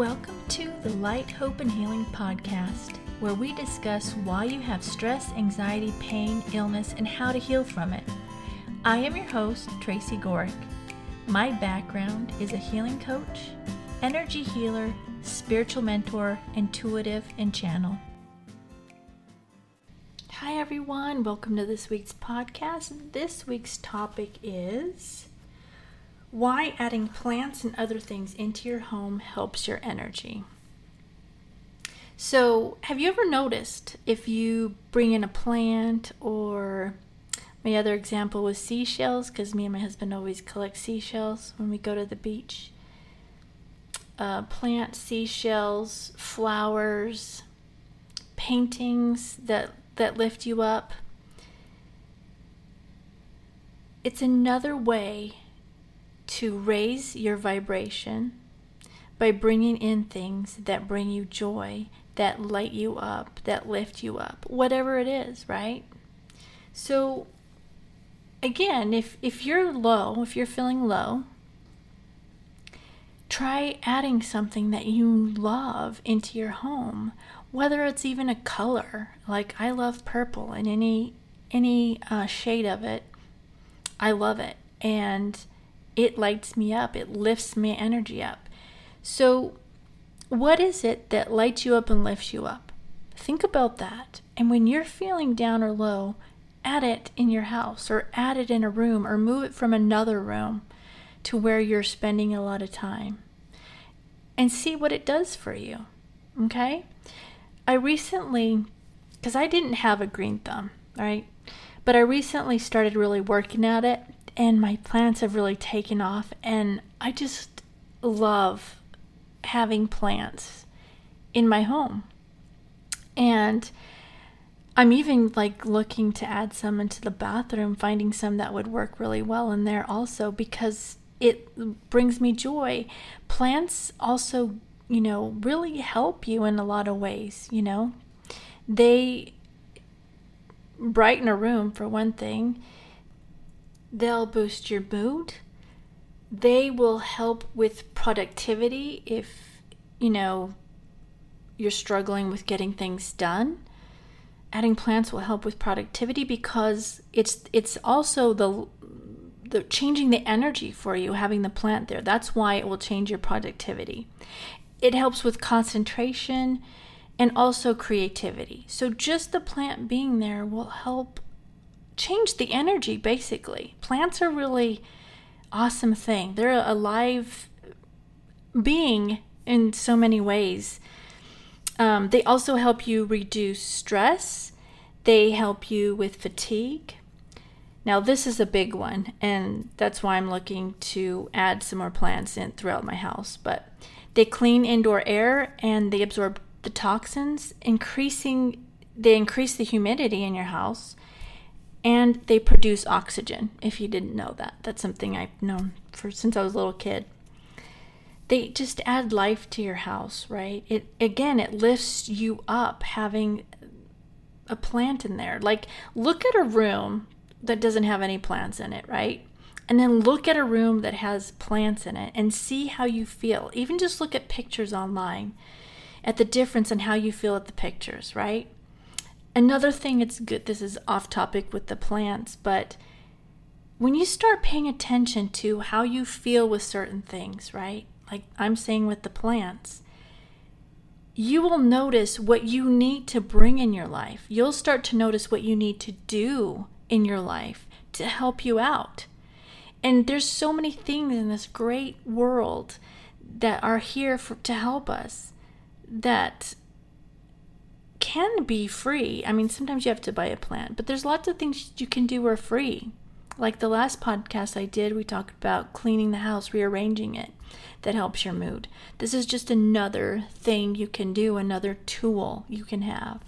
Welcome to the Light, Hope, and Healing podcast, where we discuss why you have stress, anxiety, pain, illness, and how to heal from it. I am your host, Tracy Gohrick. My background is a healing coach, energy healer, spiritual mentor, intuitive, and channel. Hi, everyone. Welcome to this week's podcast. This week's topic is why adding plants and other things into your home helps your energy. So, have you ever noticed if you bring in a plant or my other example was seashells because me and my husband always collect seashells when we go to the beach. Uh, plant seashells, flowers, paintings that that lift you up. It's another way to raise your vibration by bringing in things that bring you joy, that light you up, that lift you up, whatever it is, right? So, again, if, if you're low, if you're feeling low, try adding something that you love into your home, whether it's even a color. Like I love purple, and any any uh, shade of it, I love it, and it lights me up, it lifts my energy up. So, what is it that lights you up and lifts you up? Think about that. And when you're feeling down or low, add it in your house or add it in a room or move it from another room to where you're spending a lot of time and see what it does for you. Okay? I recently, because I didn't have a green thumb, right? But I recently started really working at it and my plants have really taken off and I just love having plants in my home. And I'm even like looking to add some into the bathroom, finding some that would work really well in there also because it brings me joy. Plants also, you know, really help you in a lot of ways, you know. They brighten a room for one thing They'll boost your mood. They will help with productivity if, you know, you're struggling with getting things done. Adding plants will help with productivity because it's it's also the the changing the energy for you having the plant there. That's why it will change your productivity. It helps with concentration and also creativity. So just the plant being there will help change the energy basically. Plants are really awesome thing. They're a live being in so many ways. Um, they also help you reduce stress. They help you with fatigue. Now, this is a big one, and that's why I'm looking to add some more plants in throughout my house. But they clean indoor air and they absorb the toxins, increasing they increase the humidity in your house and they produce oxygen. If you didn't know that, that's something I've known for since I was a little kid. They just add life to your house, right? It again, it lifts you up having a plant in there. Like look at a room that doesn't have any plants in it, right? And then look at a room that has plants in it and see how you feel. Even just look at pictures online at the difference in how you feel at the pictures, right? Another thing it's good this is off topic with the plants, but when you start paying attention to how you feel with certain things, right? Like I'm saying with the plants, you will notice what you need to bring in your life. You'll start to notice what you need to do in your life to help you out. And there's so many things in this great world that are here for, to help us that can be free. I mean, sometimes you have to buy a plant, but there's lots of things you can do are free. Like the last podcast I did, we talked about cleaning the house, rearranging it. That helps your mood. This is just another thing you can do, another tool you can have.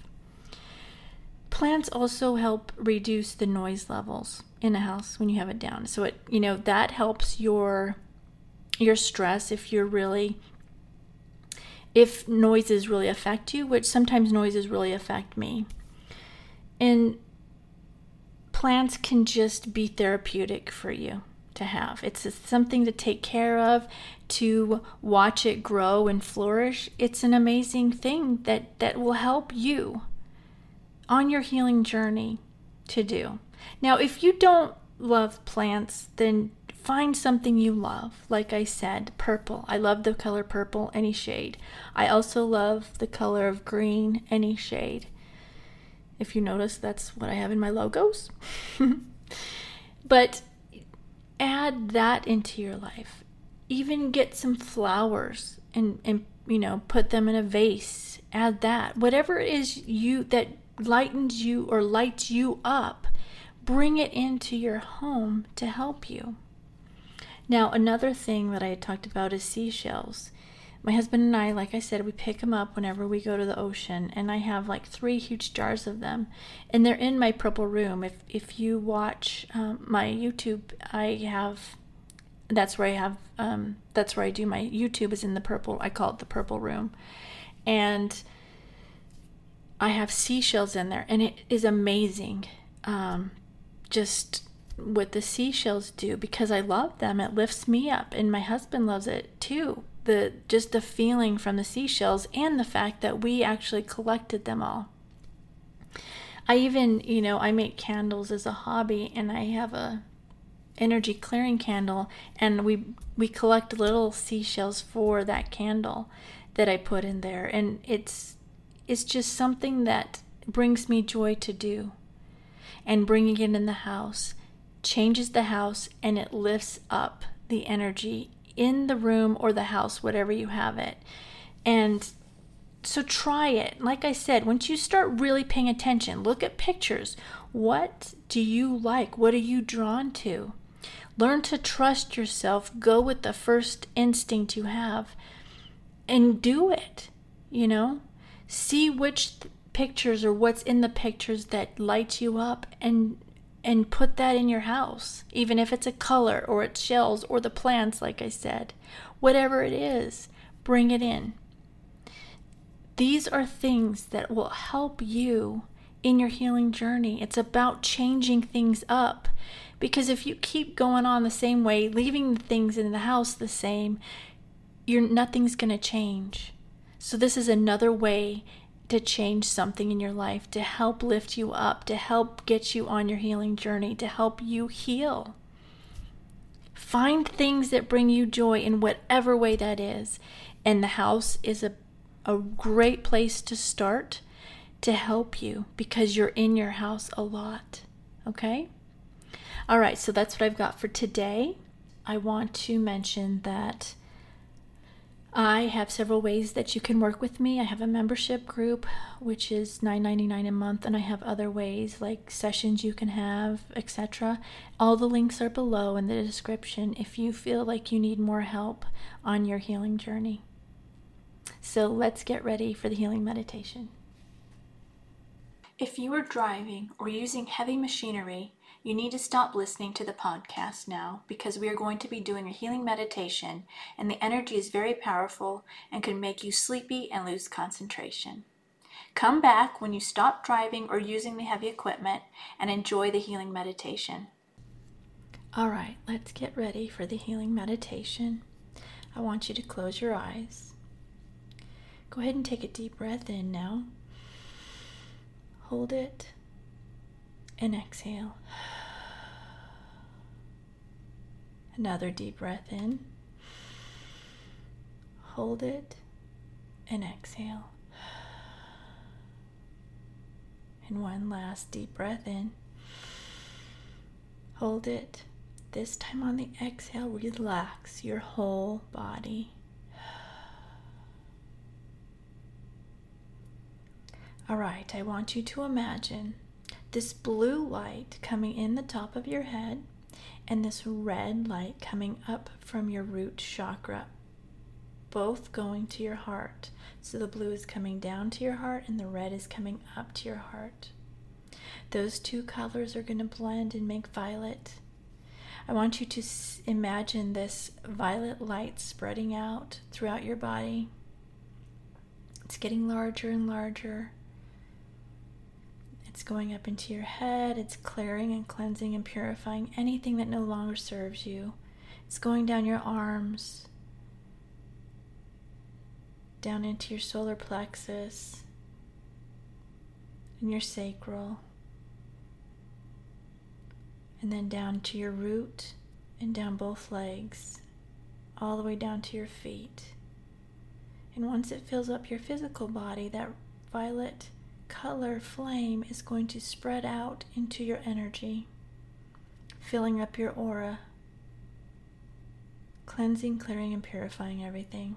Plants also help reduce the noise levels in a house when you have it down. So it, you know, that helps your your stress if you're really if noises really affect you, which sometimes noises really affect me. And plants can just be therapeutic for you. to have. It's something to take care of, to watch it grow and flourish. It's an amazing thing that, that will help you on your healing journey to do. Now, if you don't love plants, then find something you love. Like I said, purple. I love the color purple, any shade. I also love the color of green, any shade. If you notice, that's what I have in my logos. but add that into your life. Even get some flowers and, and you know, put them in a vase. Add that. Whatever it is you that lightens you or lights you up, bring it into your home to help you. Now, another thing that I had talked about is seashells. My husband and I, like I said, we pick them up whenever we go to the ocean, and I have like three huge jars of them, and they're in my purple room. If if you watch um, my YouTube, I have that's where I have um, that's where I do my YouTube is in the purple. I call it the purple room, and I have seashells in there, and it is amazing. Um, just what the seashells do because I love them. It lifts me up, and my husband loves it too the just the feeling from the seashells and the fact that we actually collected them all. I even, you know, I make candles as a hobby and I have a energy clearing candle and we we collect little seashells for that candle that I put in there and it's it's just something that brings me joy to do. And bringing it in the house changes the house and it lifts up the energy in the room or the house, whatever you have it. And so try it. Like I said, once you start really paying attention, look at pictures. What do you like? What are you drawn to? Learn to trust yourself. Go with the first instinct you have and do it. You know, see which pictures or what's in the pictures that lights you up and and put that in your house, even if it's a color or it's shells or the plants, like I said. Whatever it is, bring it in. These are things that will help you in your healing journey. It's about changing things up. Because if you keep going on the same way, leaving the things in the house the same, you're nothing's going to change. So this is another way to change something in your life, to help lift you up, to help get you on your healing journey, to help you heal. Find things that bring you joy in whatever way that is. And the house is a, a great place to start to help you because you're in your house a lot. Okay? All right, so that's what I've got for today. I want to mention that I have several ways that you can work with me. I have a membership group, which is $9.99 a month, and I have other ways like sessions you can have, etc. All the links are below in the description if you feel like you need more help on your healing journey. So let's get ready for the healing meditation. If you are driving or using heavy machinery, you need to stop listening to the podcast now because we are going to be doing a healing meditation, and the energy is very powerful and can make you sleepy and lose concentration. Come back when you stop driving or using the heavy equipment and enjoy the healing meditation. All right, let's get ready for the healing meditation. I want you to close your eyes. Go ahead and take a deep breath in now. Hold it and exhale. Another deep breath in. Hold it and exhale. And one last deep breath in. Hold it. This time on the exhale, relax your whole body. All right, I want you to imagine this blue light coming in the top of your head and this red light coming up from your root chakra, both going to your heart. So the blue is coming down to your heart and the red is coming up to your heart. Those two colors are going to blend and make violet. I want you to imagine this violet light spreading out throughout your body. It's getting larger and larger It's going up into your head, it's clearing and cleansing and purifying anything that no longer serves you. It's going down your arms, down into your solar plexus and your sacral, and then down to your root and down both legs, all the way down to your feet. And once it fills up your physical body, that violet color flame is going to spread out into your energy, filling up your aura, cleansing, clearing, and purifying everything.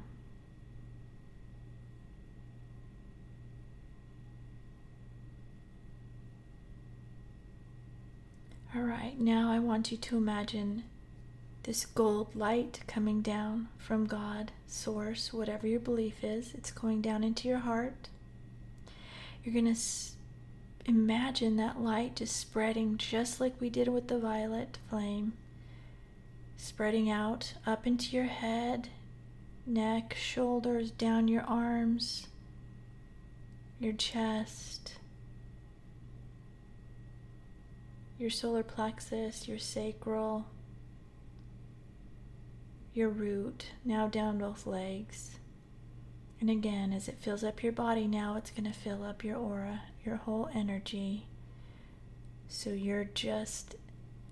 All right, now I want you to imagine this gold light coming down from God, Source, whatever your belief is. It's going down into your heart. You're going to s- imagine that light just spreading just like we did with the violet flame, spreading out up into your head, neck, shoulders, down your arms, your chest, your solar plexus, your sacral, your root, now down both legs. And again, as it fills up your body, now it's going to fill up your aura, your whole energy. So you're just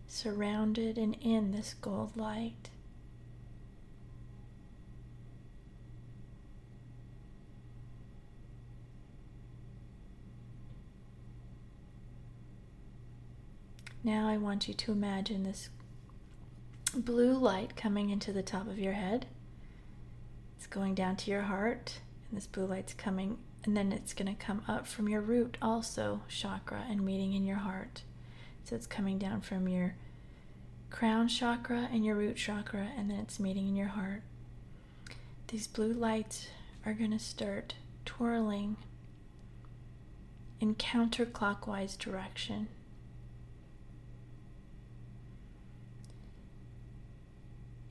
surrounded and in this gold light. Now I want you to imagine this blue light coming into the top of your head. It's going down to your heart, and this blue light's coming, and then it's going to come up from your root, also chakra, and meeting in your heart. So it's coming down from your crown chakra and your root chakra, and then it's meeting in your heart. These blue lights are going to start twirling in counterclockwise direction.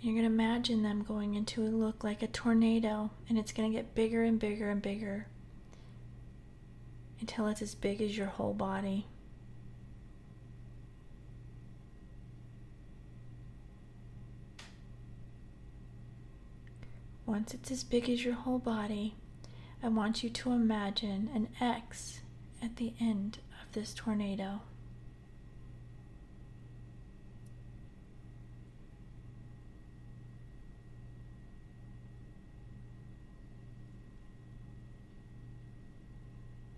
You're going to imagine them going into a look like a tornado, and it's going to get bigger and bigger and bigger until it's as big as your whole body. Once it's as big as your whole body, I want you to imagine an X at the end of this tornado.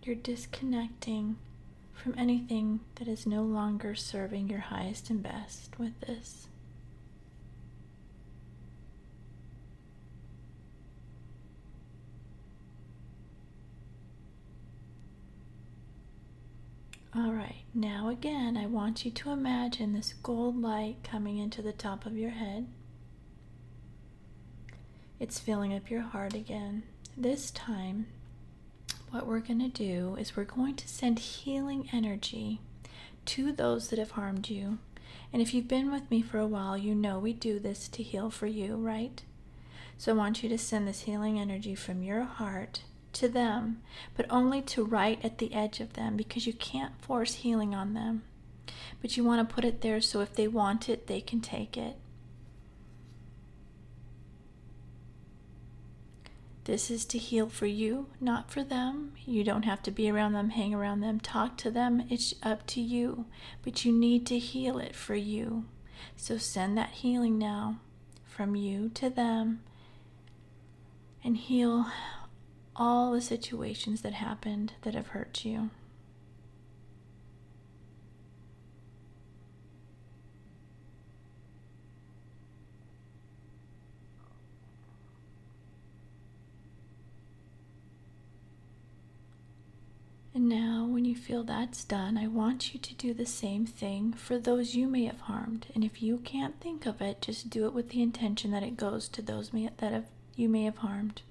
You're disconnecting from anything that is no longer serving your highest and best with this. All right, now again, I want you to imagine this gold light coming into the top of your head. It's filling up your heart again. This time, what we're going to do is we're going to send healing energy to those that have harmed you. And if you've been with me for a while, you know we do this to heal for you, right? So I want you to send this healing energy from your heart to them, but only to right at the edge of them because you can't force healing on them. But you want to put it there so if they want it, they can take it. This is to heal for you, not for them. You don't have to be around them, hang around them, talk to them. It's up to you. But you need to heal it for you. So send that healing now from you to them and heal all the situations that happened that have hurt you. And now, when you feel that's done, I want you to do the same thing for those you may have harmed. And if you can't think of it, just do it with the intention that it goes to those may, that have, you may have harmed.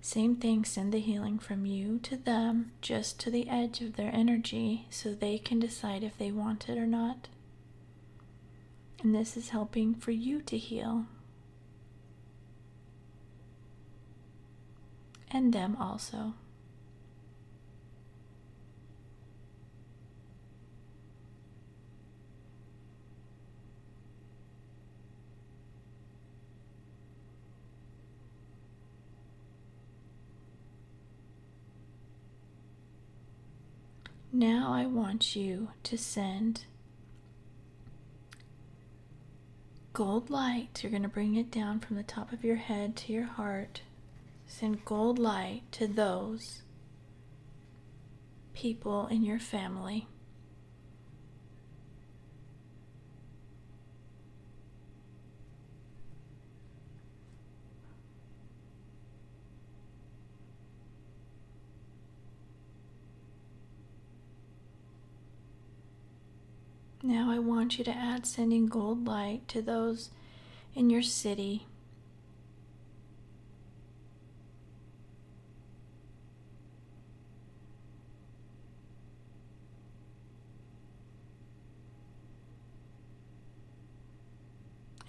Same thing, send the healing from you to them, just to the edge of their energy, so they can decide if they want it or not. And this is helping for you to heal. And them also. Now I want you to send gold light. You're going to bring it down from the top of your head to your heart. Send gold light to those people in your family. Now I want you to add sending gold light to those in your city.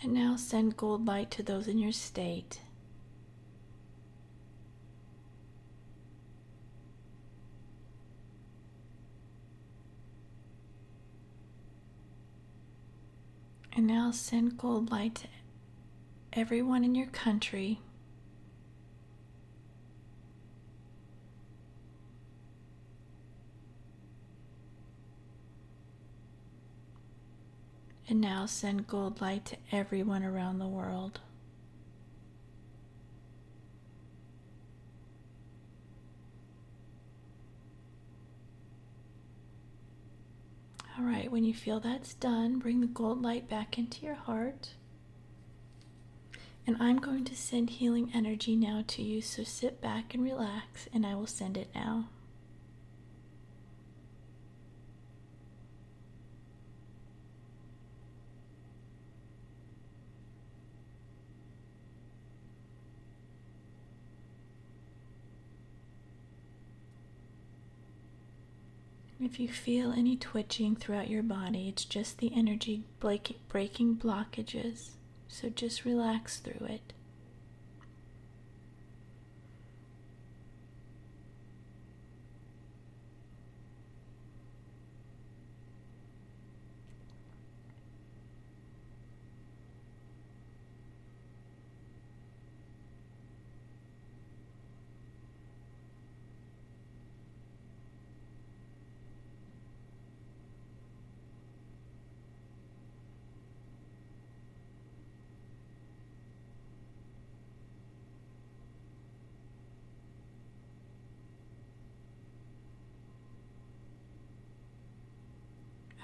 And now send gold light to those in your state. And now send gold light to everyone in your country. And now send gold light to everyone around the world. All right, when you feel that's done, bring the gold light back into your heart. And I'm going to send healing energy now to you, so sit back and relax, and I will send it now. If you feel any twitching throughout your body, it's just the energy breaking blockages. So just relax through it.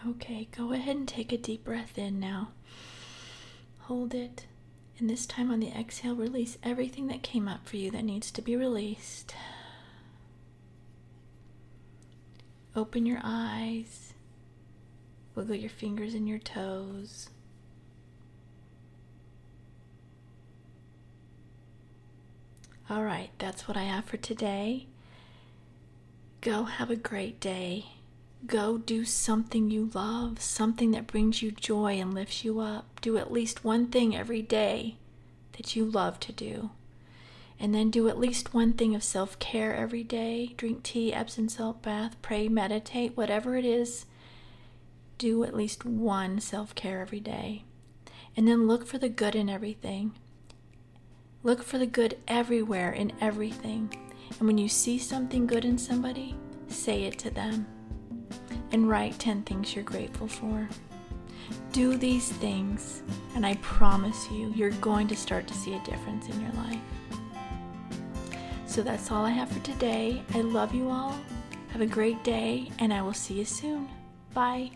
Okay, go ahead and take a deep breath in now. Hold it. And this time on the exhale, release everything that came up for you that needs to be released. Open your eyes. Wiggle your fingers and your toes. All right, that's what I have for today. Go have a great day. Go do something you love, something that brings you joy and lifts you up. Do at least one thing every day that you love to do. And then do at least one thing of self care every day. Drink tea, Epsom salt bath, pray, meditate, whatever it is. Do at least one self care every day. And then look for the good in everything. Look for the good everywhere in everything. And when you see something good in somebody, say it to them and write 10 things you're grateful for. Do these things, and I promise you, you're going to start to see a difference in your life. So that's all I have for today. I love you all. Have a great day, and I will see you soon. Bye.